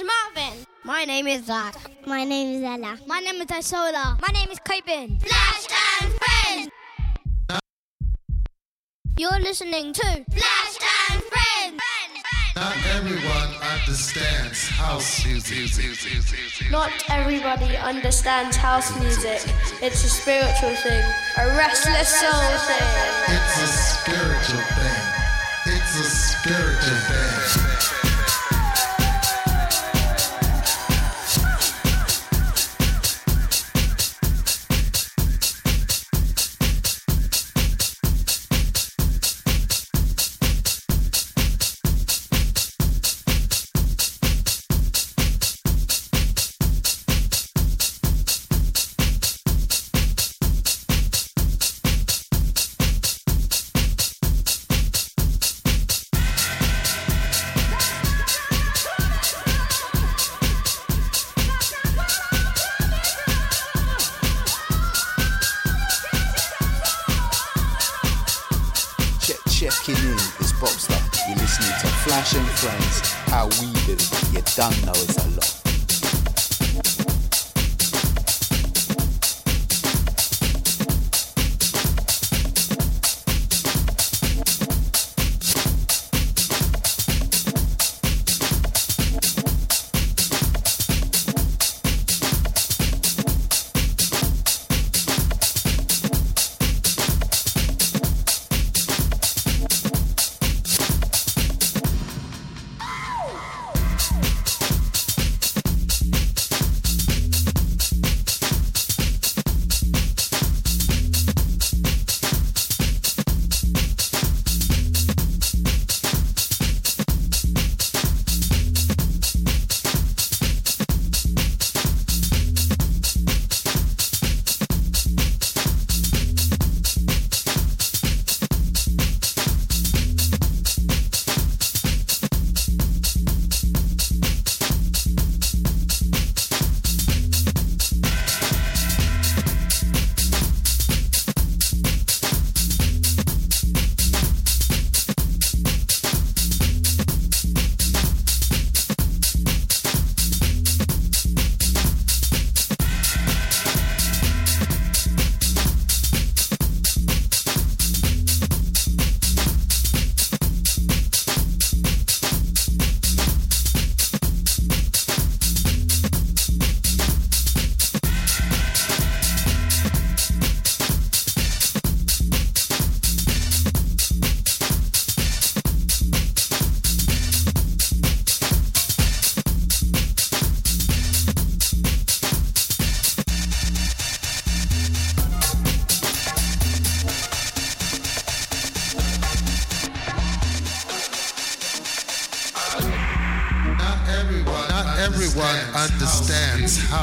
is Marvin. My name is Zach. My name is Ella. My name is Isola. My name is Coben. Flash and Friends. You're listening to Flash and Friends. Not everyone understands house music. Not everybody understands house music. It's a spiritual thing, a restless soul thing. It's a spiritual thing. It's a spiritual thing.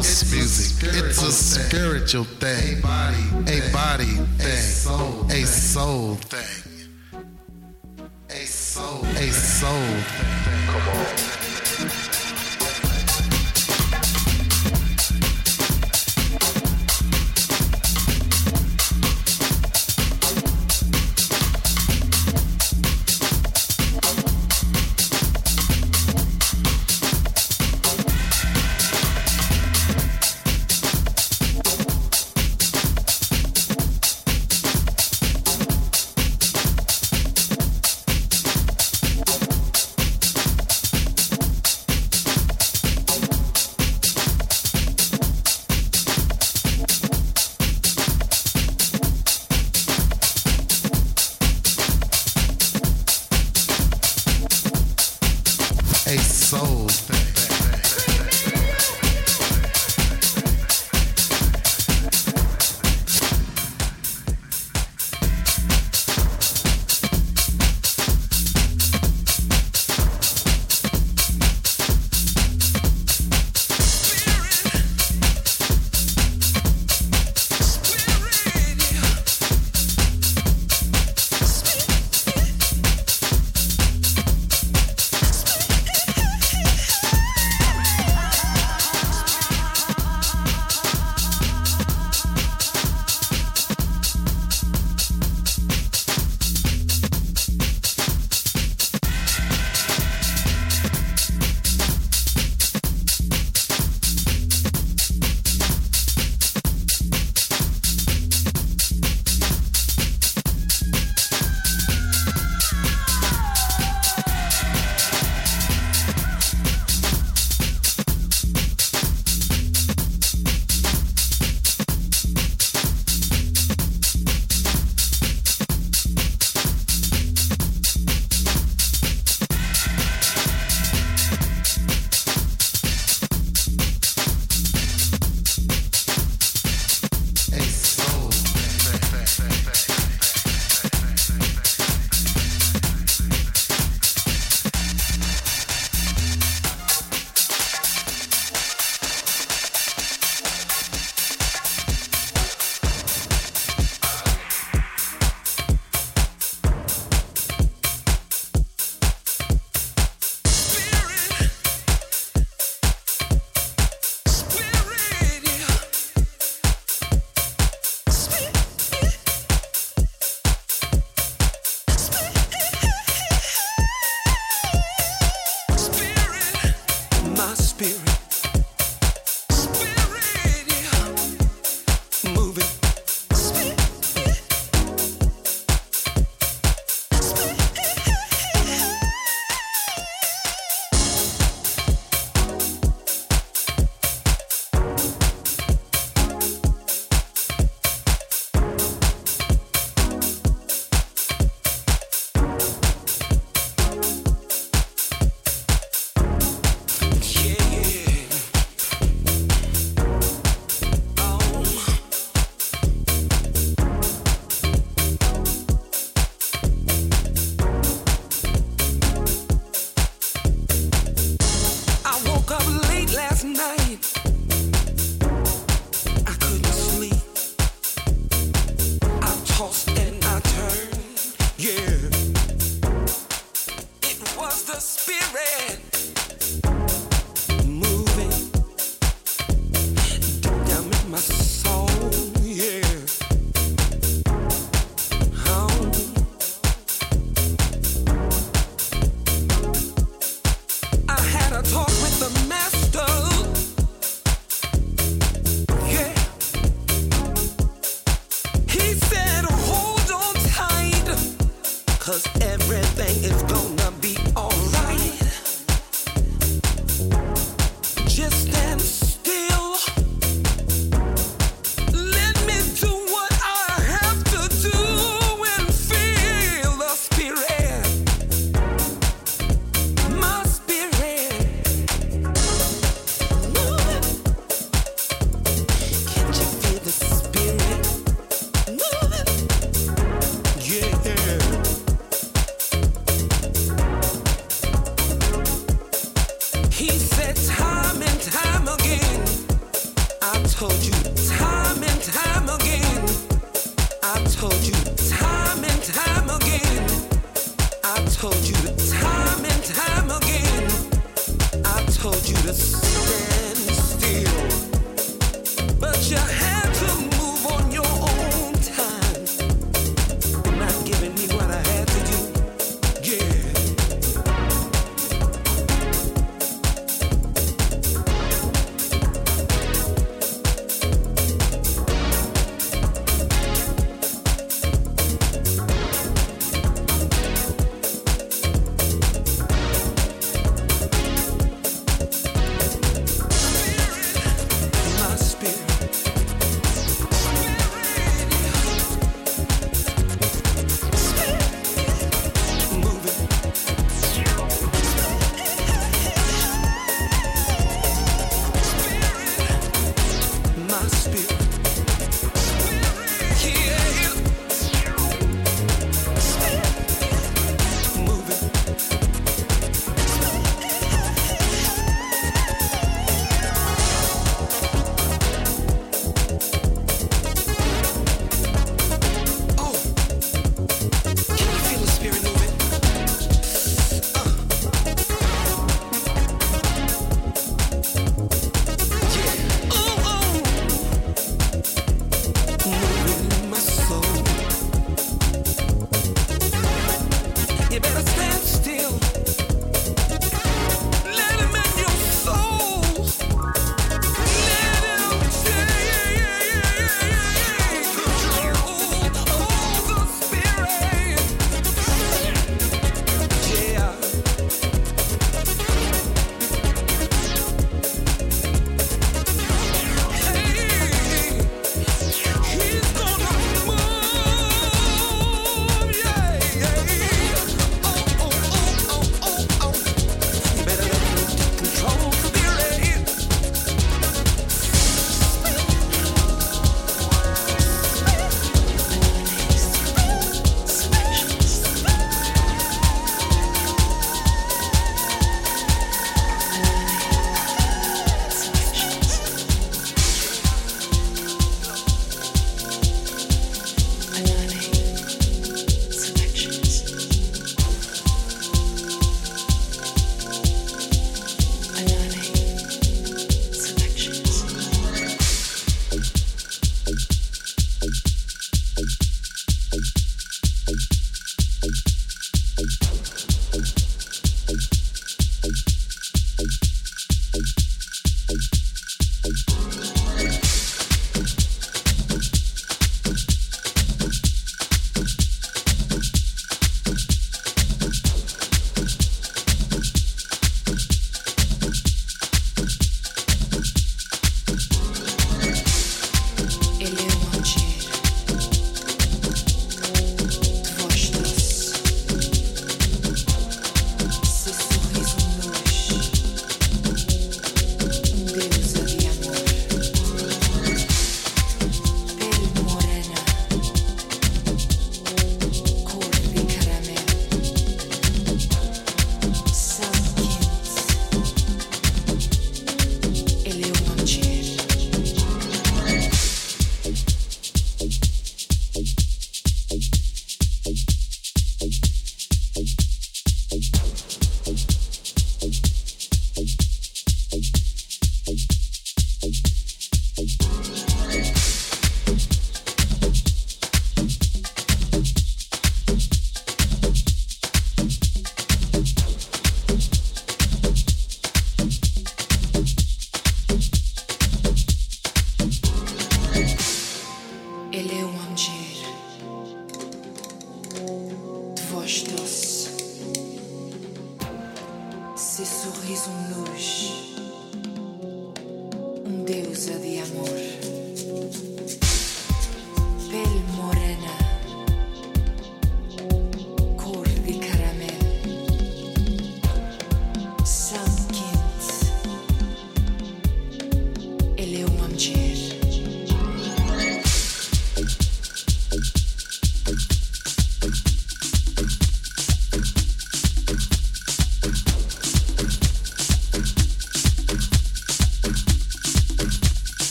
House music. It's a spiritual thing,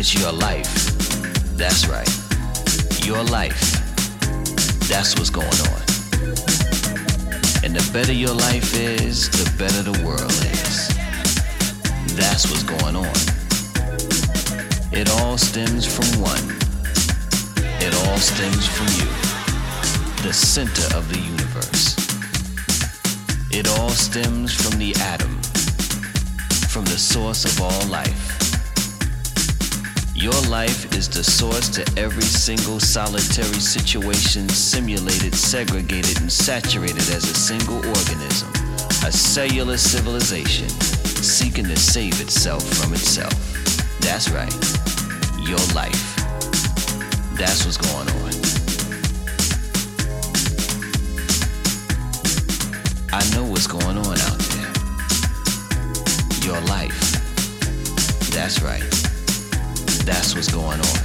It's your life. That's right. Your life. That's what's going on. And the better your life is, the better the world is. That's what's going on. It all stems from one. It all stems from you, the center of the universe. It all stems from the atom, from the source of all life. Your life is the source to every single solitary situation simulated, segregated, and saturated as a single organism, a cellular civilization seeking to save itself from itself. That's right, your life. That's what's going on. I know what's going on out there. Your life. That's right. That's what's going on.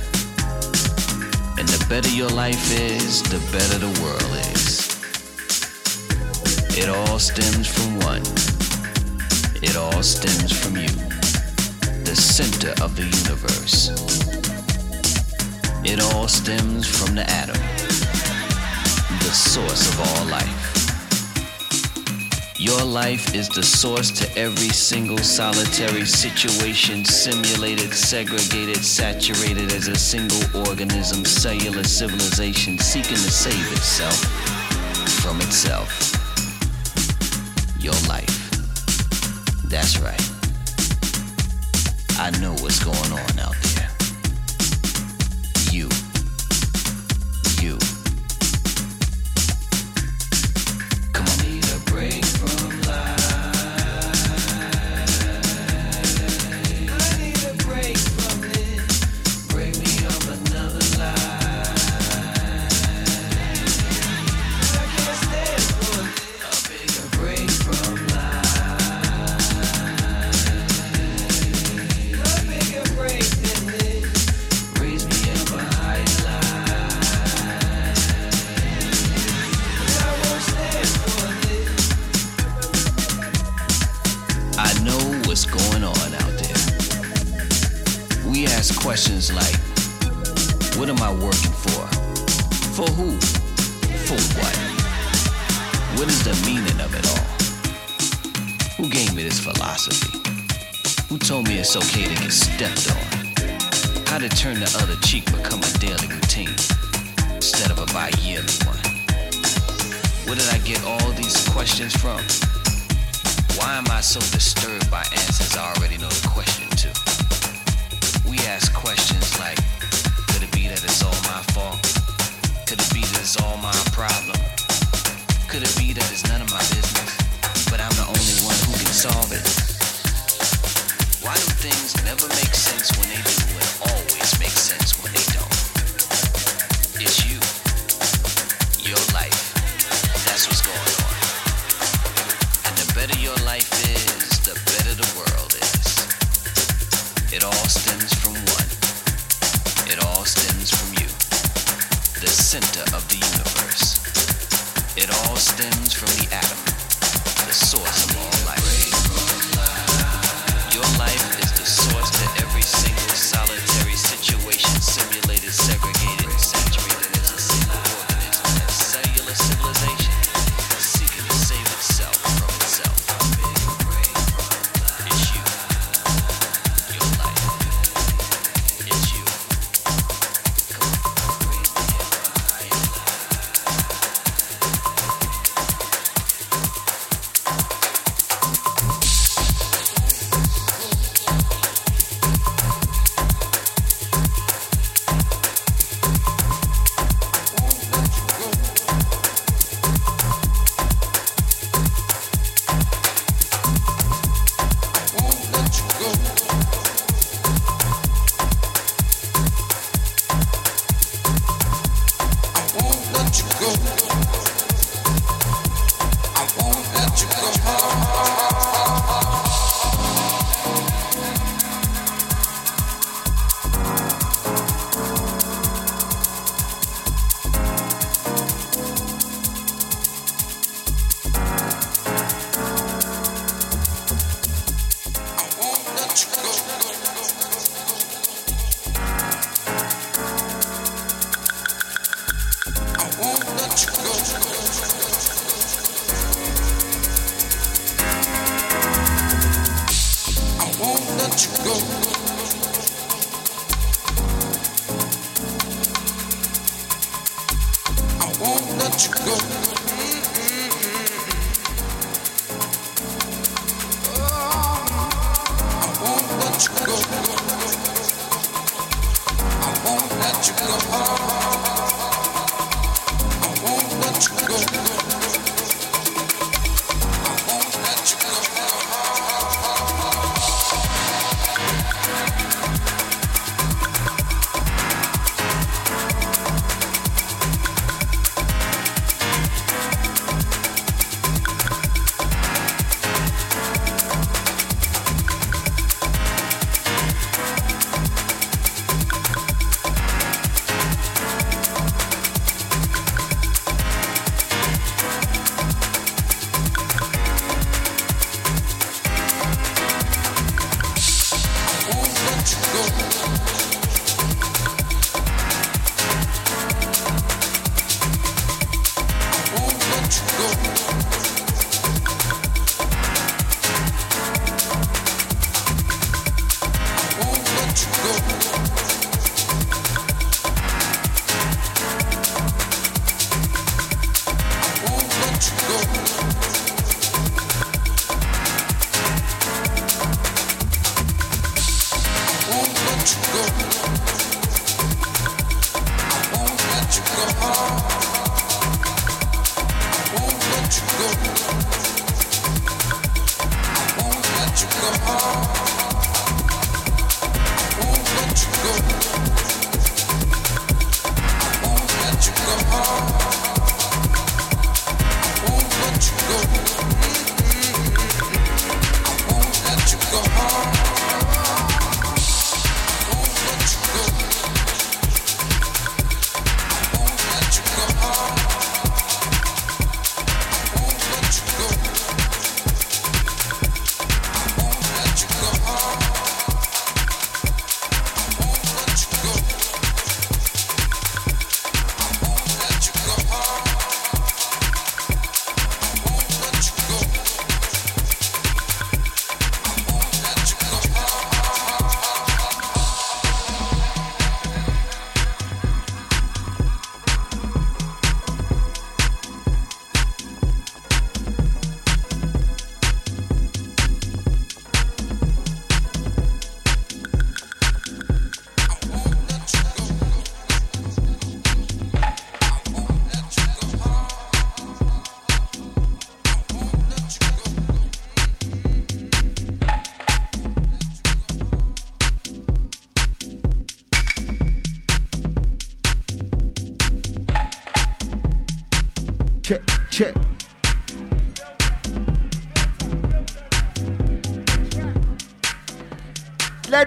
And the better your life is, the better the world is. It all stems from one. It all stems from you, the center of the universe. It all stems from the atom, the source of all life. Your life is the source to every single solitary situation, simulated, segregated, saturated as a single organism, cellular civilization seeking to save itself from itself. Your life. That's right. I know what's going on out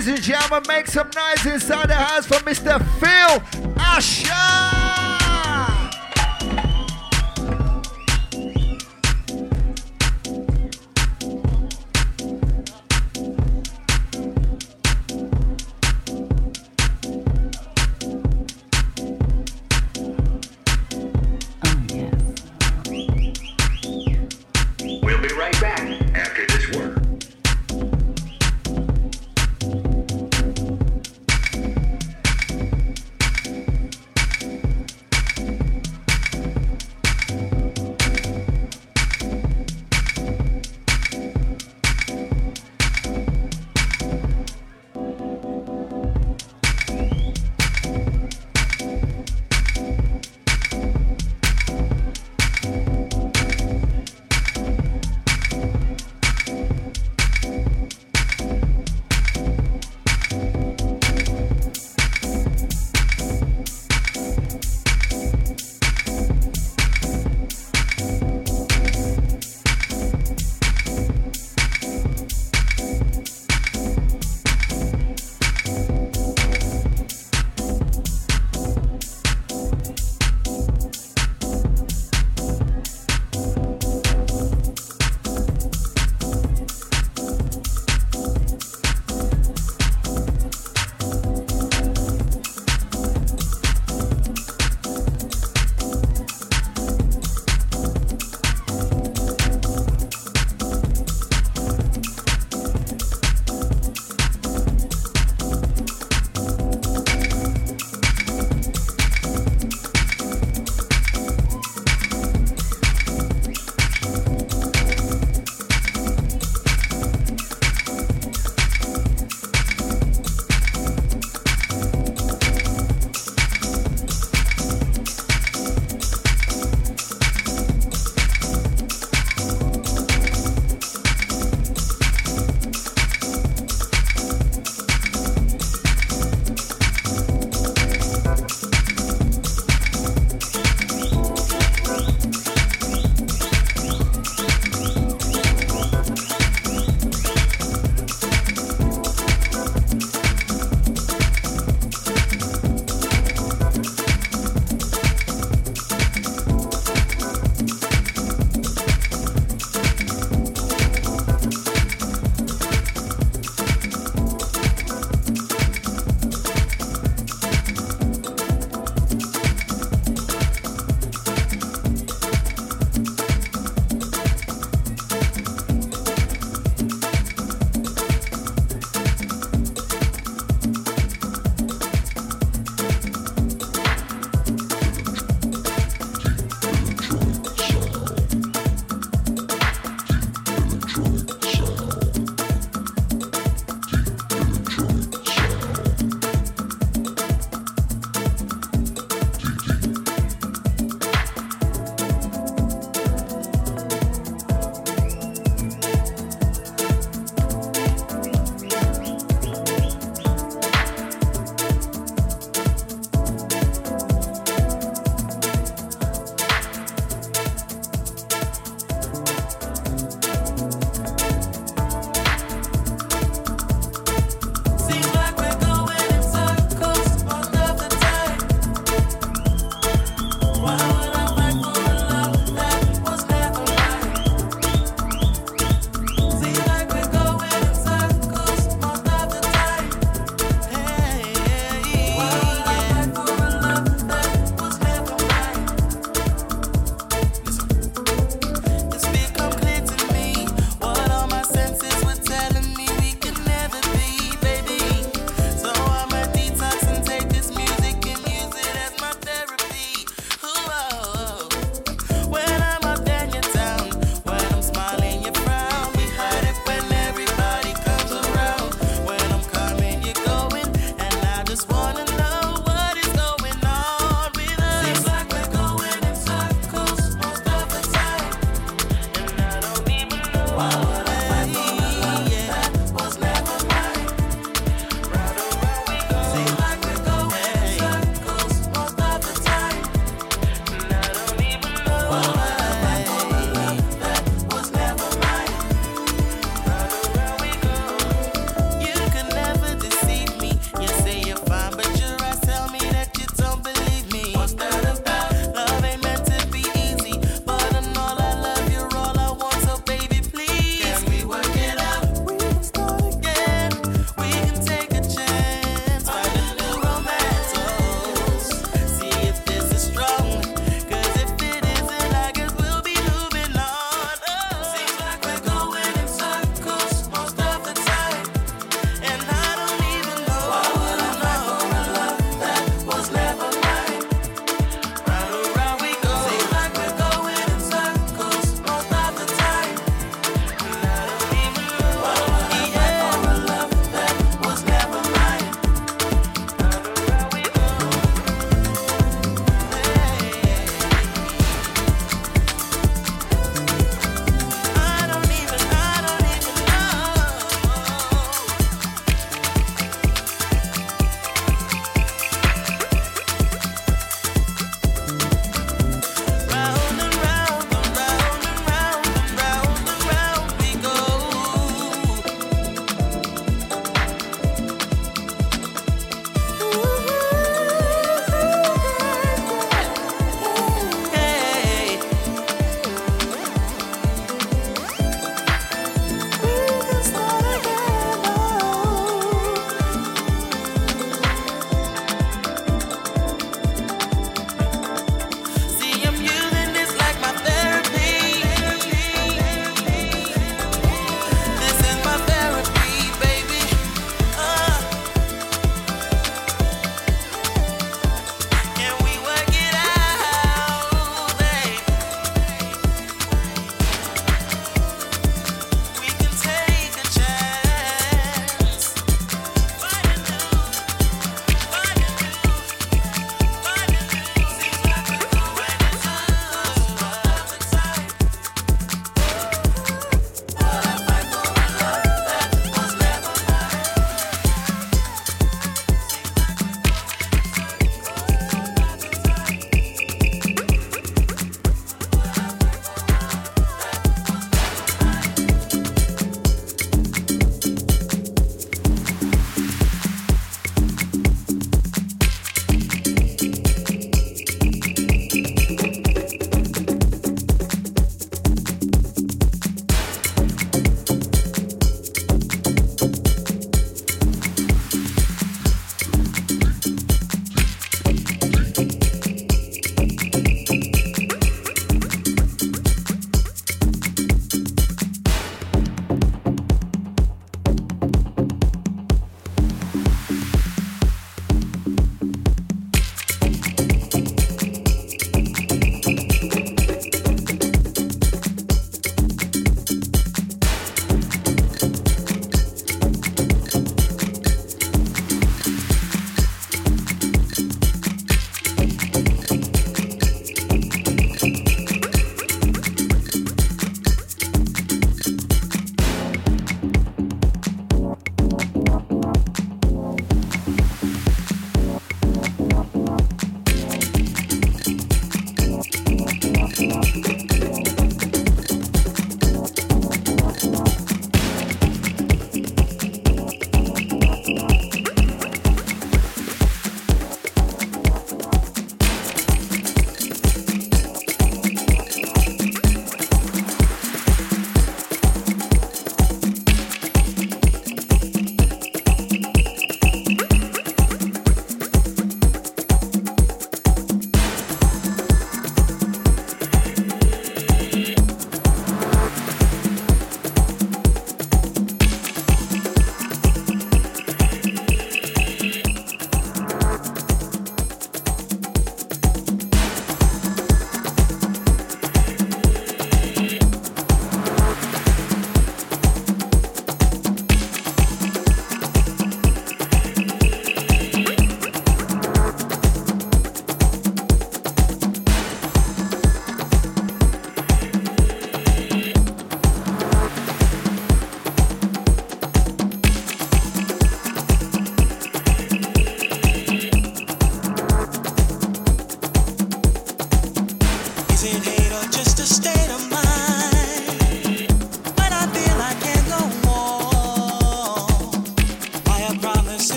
Ladies and gentlemen, make some noise inside the house for Mr. Phil Asher.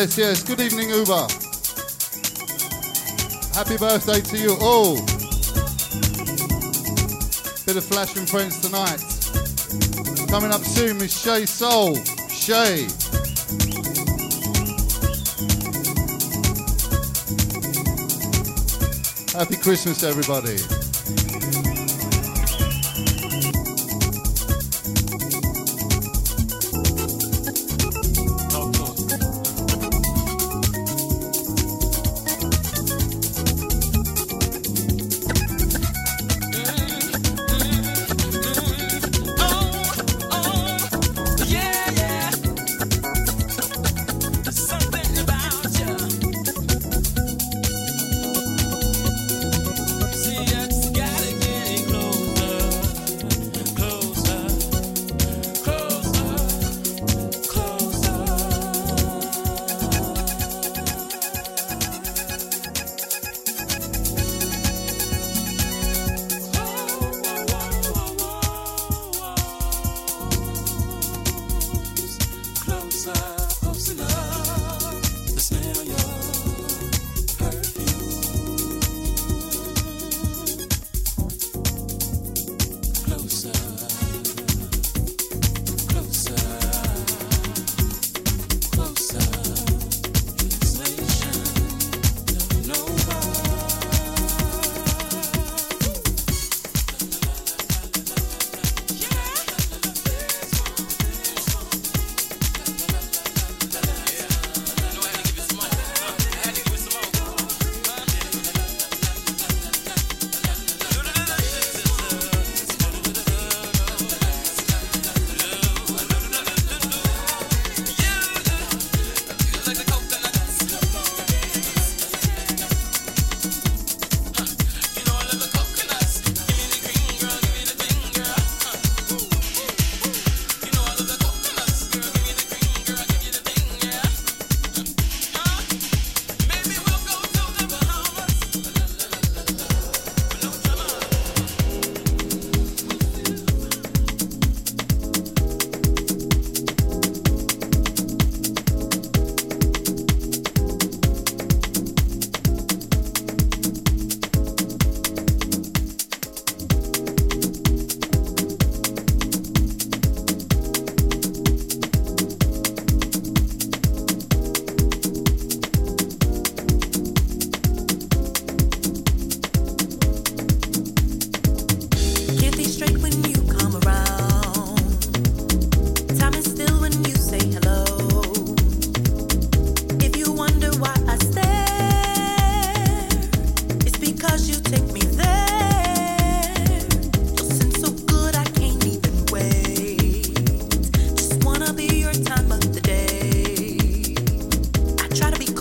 Yes, yes. Good evening, Uber. Happy birthday to you all. Bit of Flash Friends tonight. Coming up soon is Shay Soul. Shay. Happy Christmas, everybody. escuchar Bico.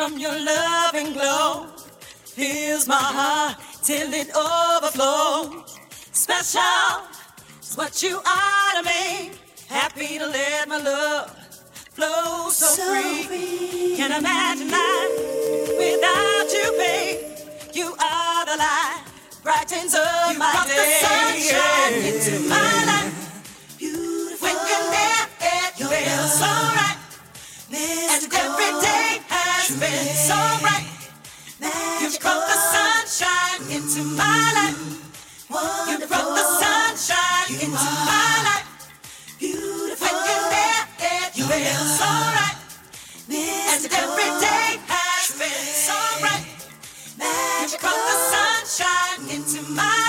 From your loving glow fills my heart till it overflows. Special is what you are to me. Happy to let my love flow so, free. Can't imagine life without you, babe. You are the light, brightens up You my brought the day. sunshine into my life. When you're near, it feels so right. And every day bright. You brought the sunshine into my life. You brought the sunshine into my life. When you're near, it feels so right. And every day has been so bright. You brought the sunshine into my life.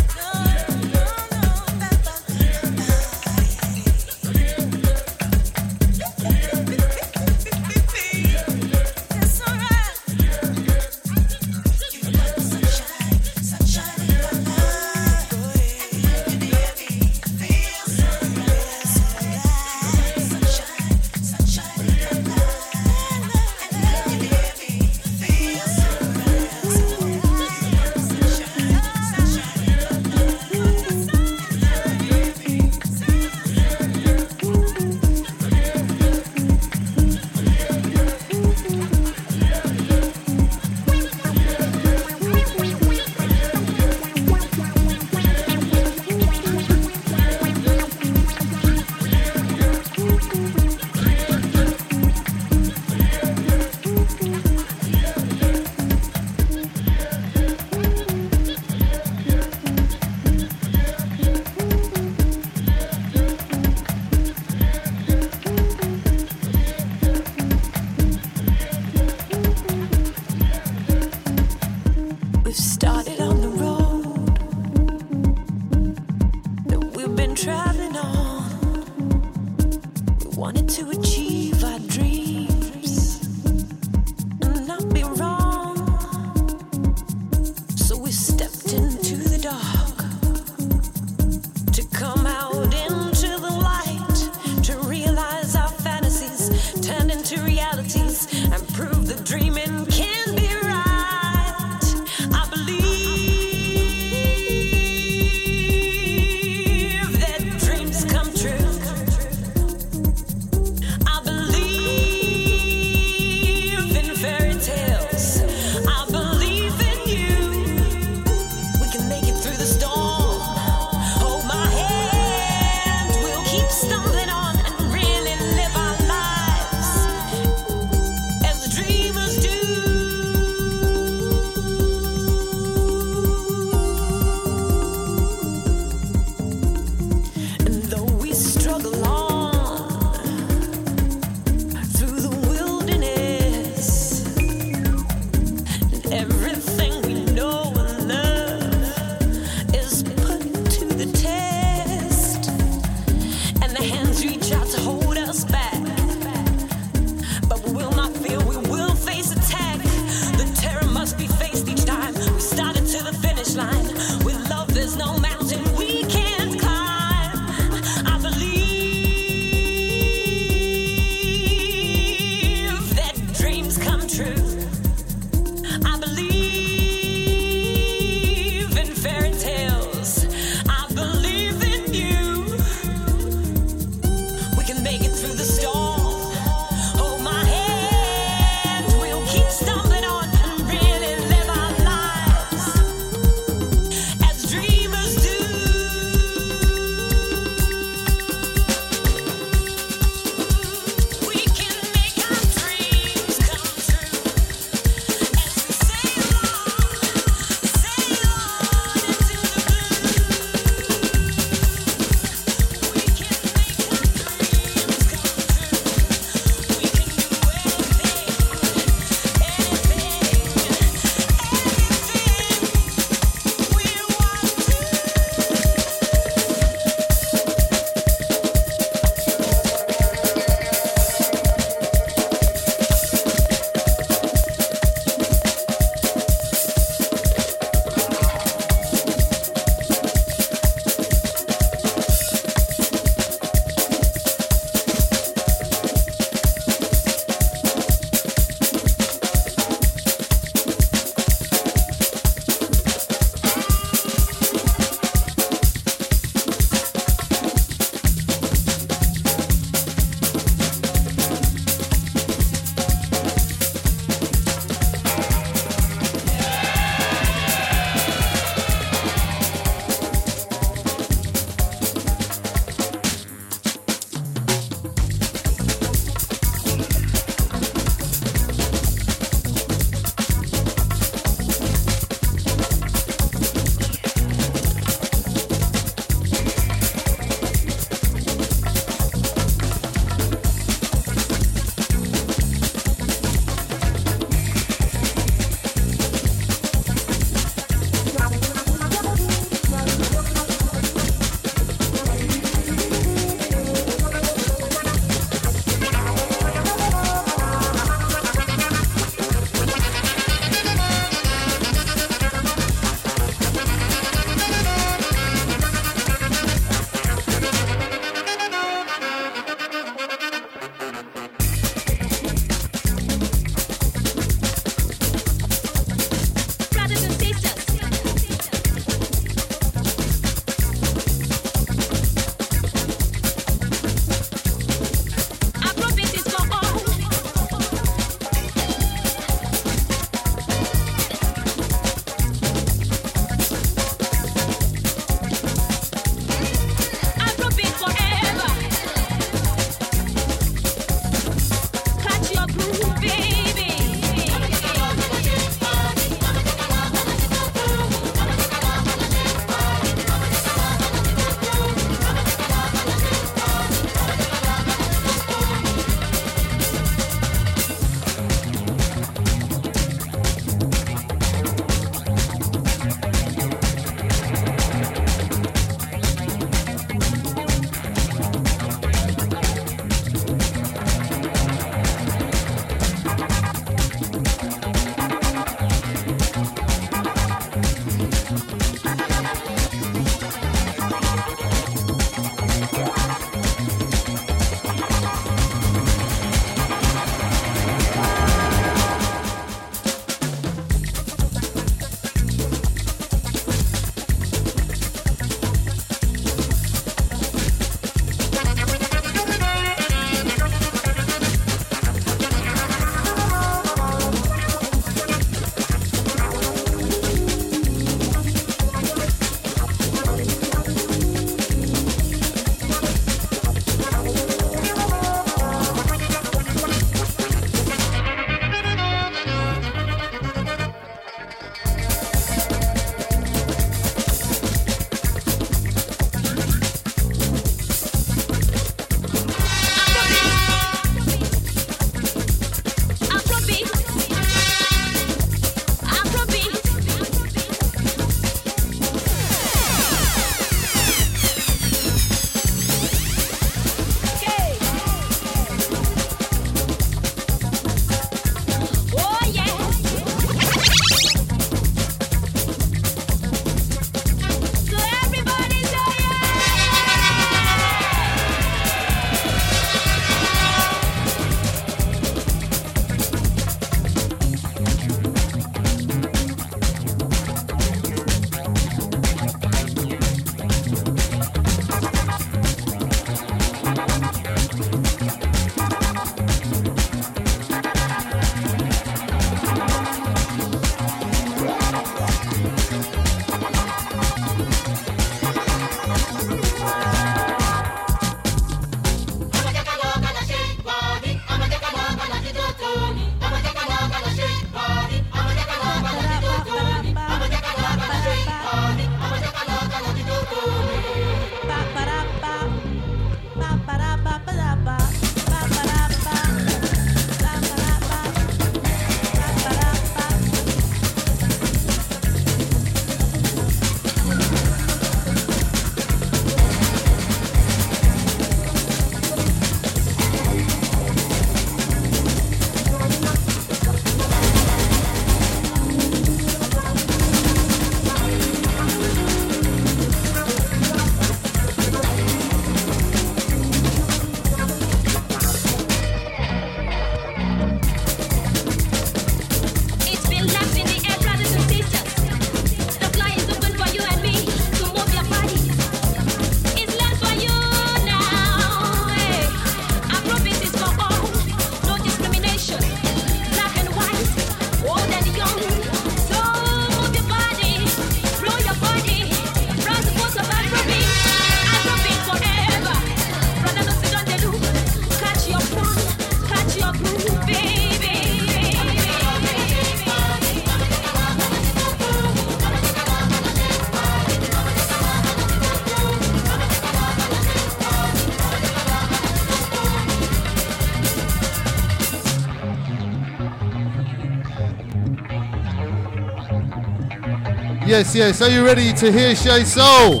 yes, yes. Are you ready to hear Shay Soul?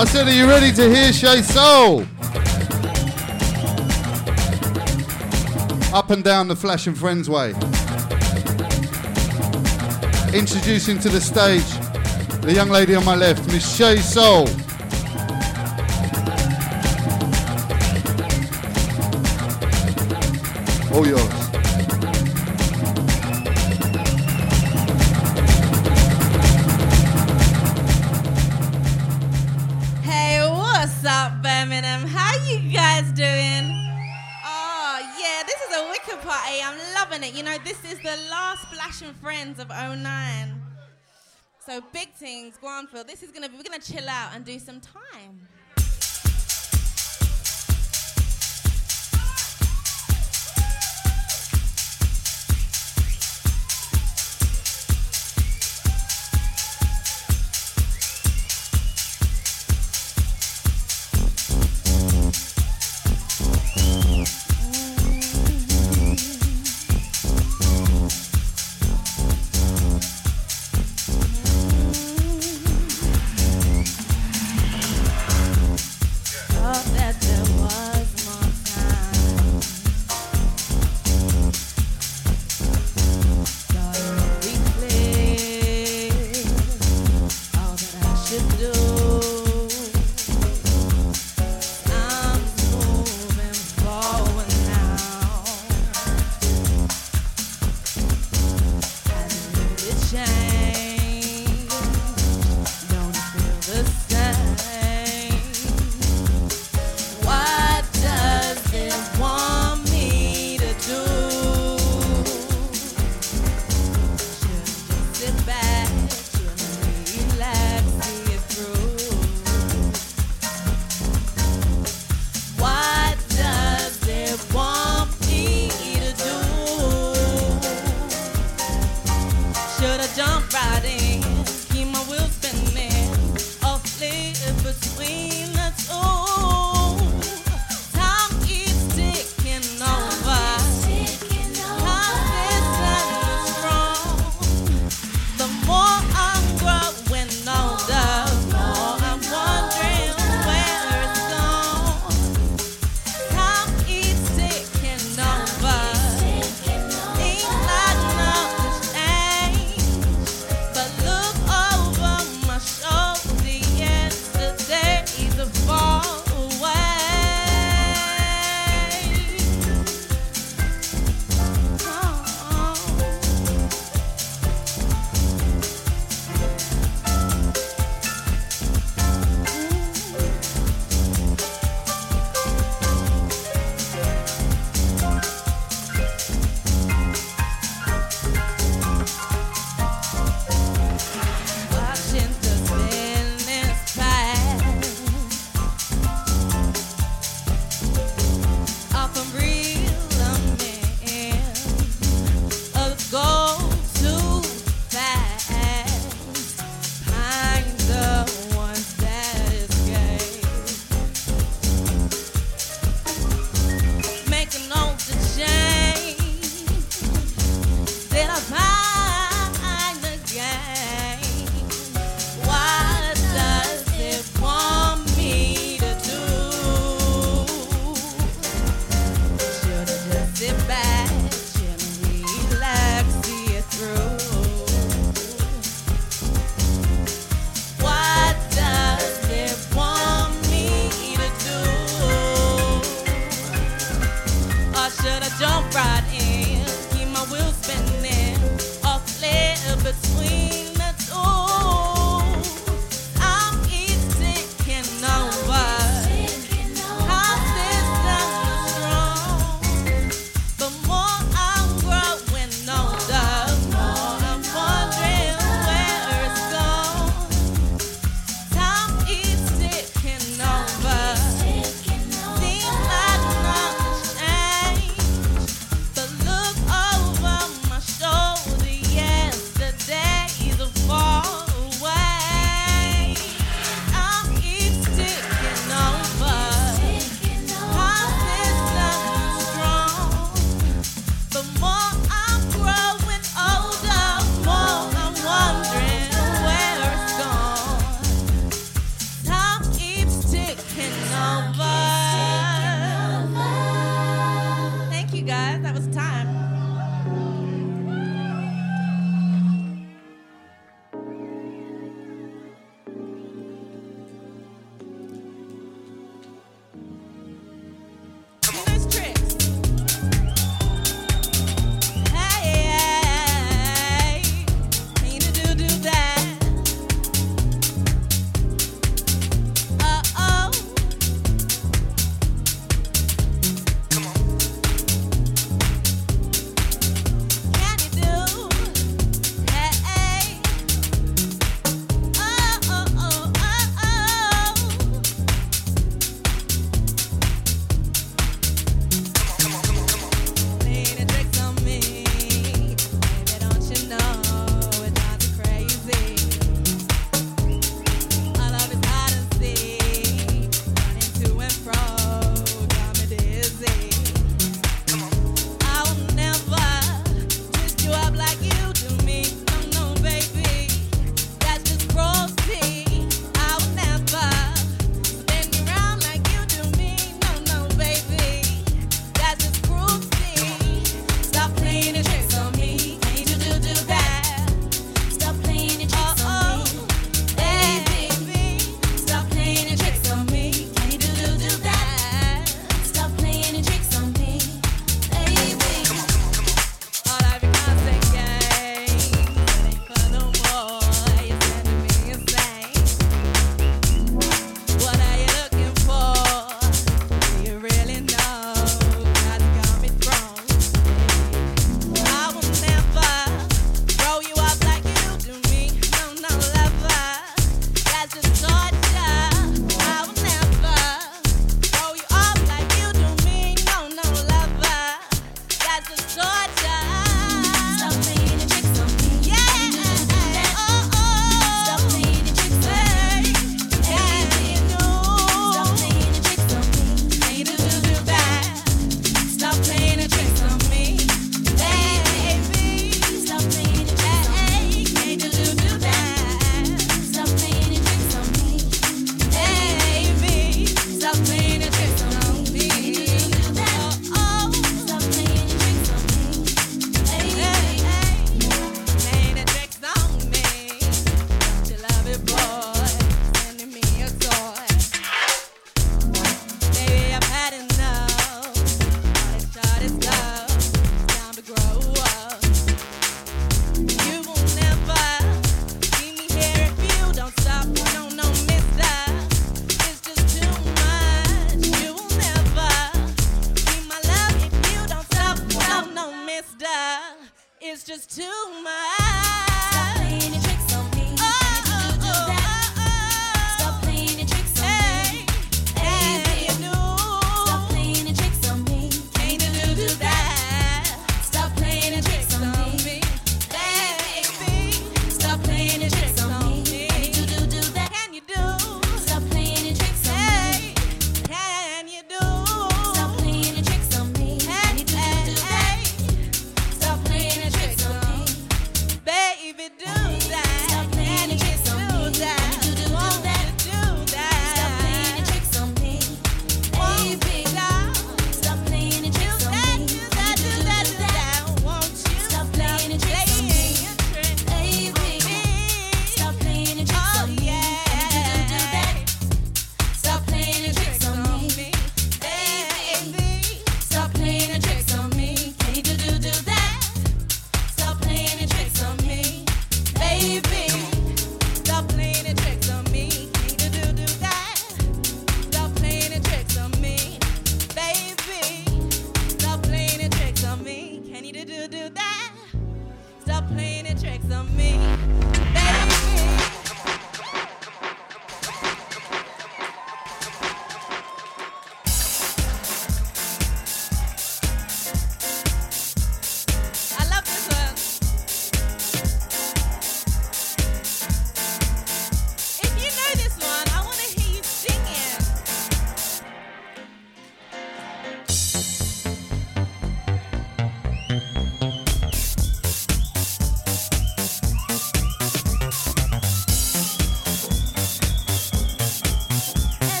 I said, are you ready to hear Shay Soul? Up and down the Flash and Friends way. Introducing to the stage the young lady on my left, Miss Shay Soul. Oh, yours. to chill out and do some time.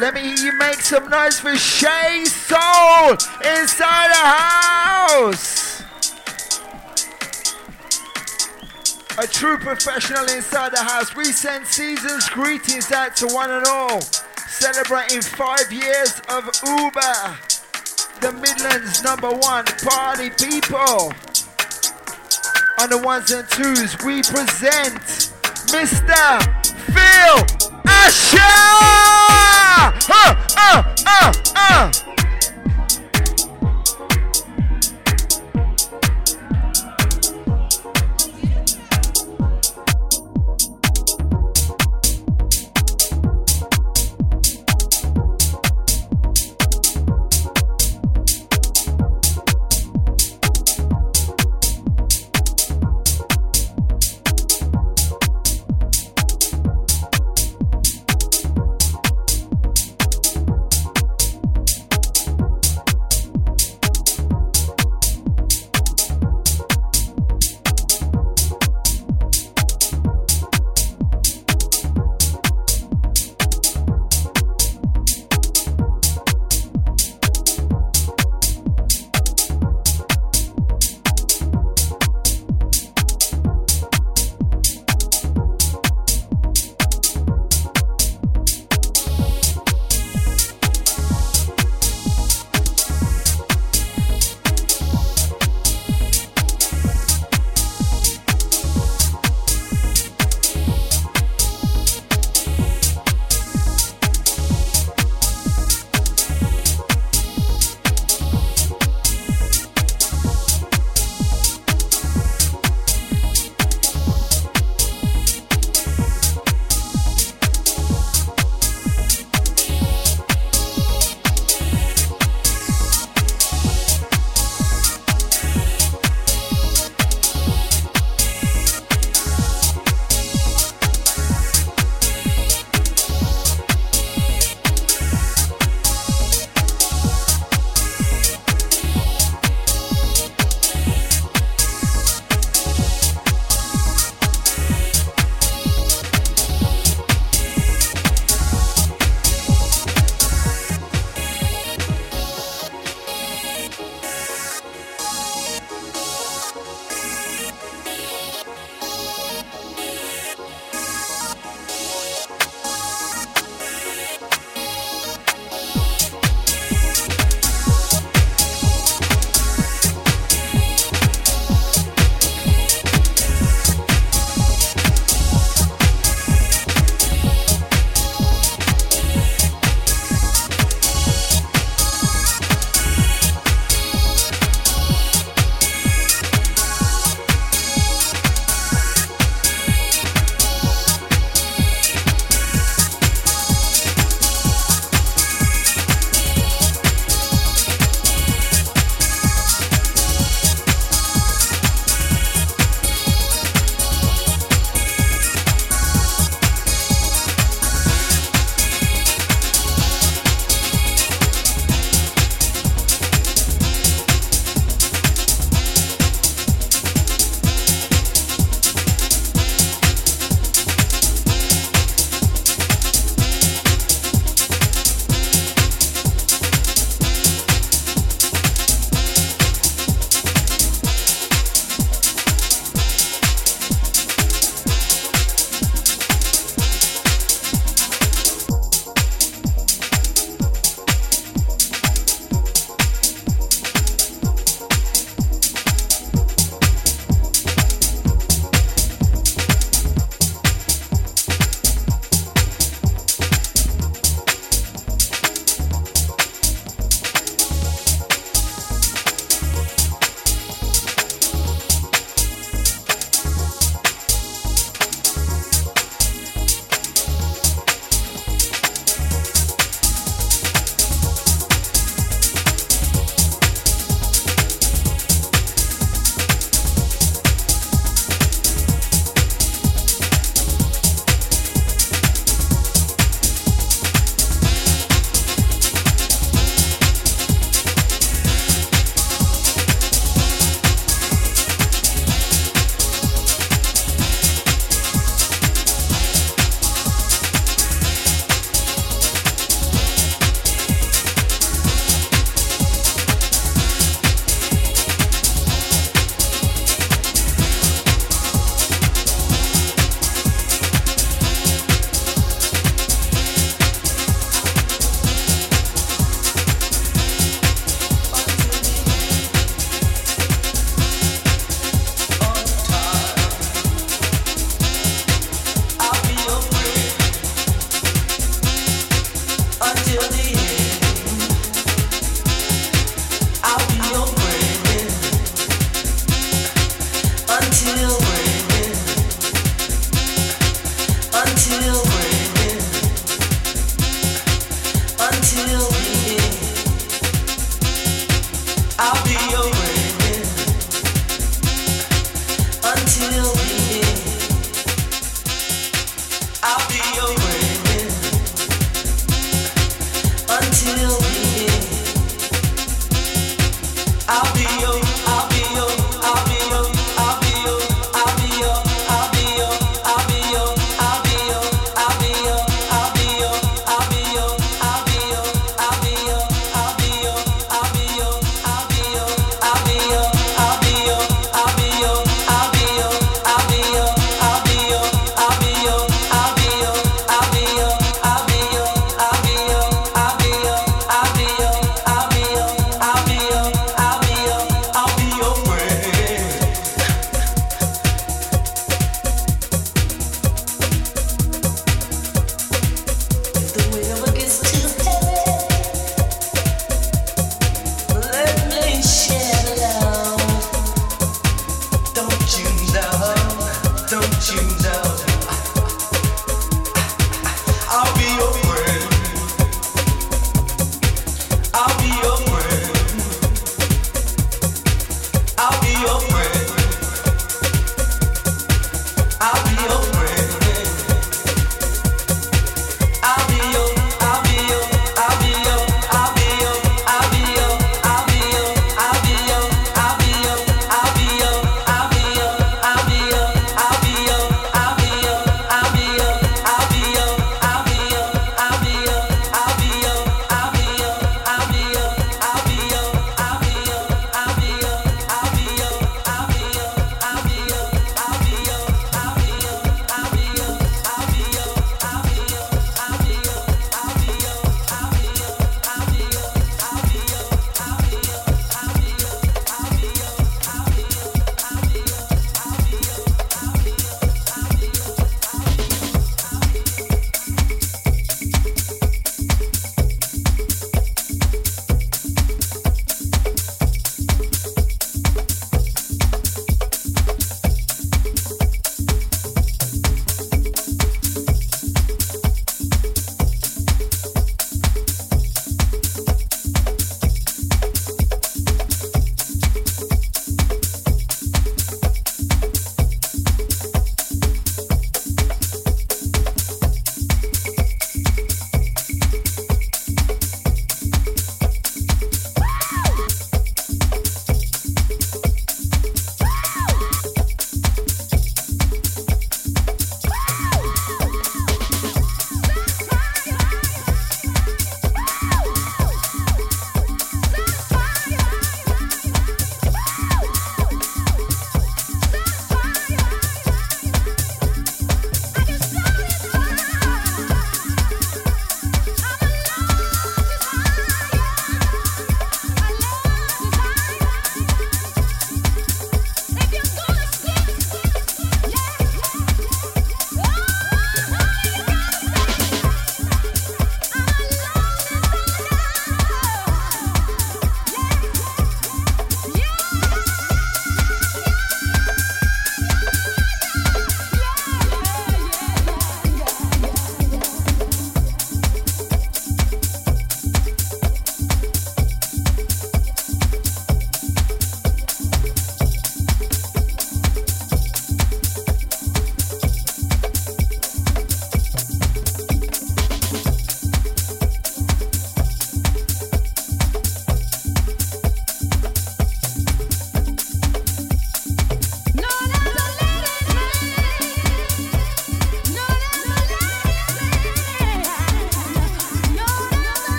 Let me hear you make some noise for Shay Soul inside the house. A true professional inside the house. We send season's greetings out to one and all. Celebrating five years of Uber. The Midlands number one party people. On the ones and twos, we present Mr. Phil Asher!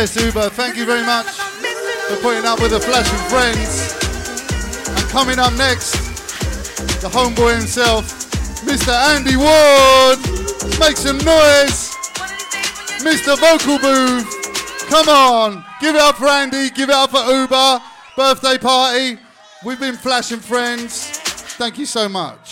Yes, Uber. Thank you very much for putting up with the Flash and Friends. And coming up next, the homeboy himself, Mr. Andy Ward. Make some noise. Mr. Vocal Booth. Come on. Give it up for Andy. Give it up for Uber. Birthday party. We've been Flash and Friends. Thank you so much.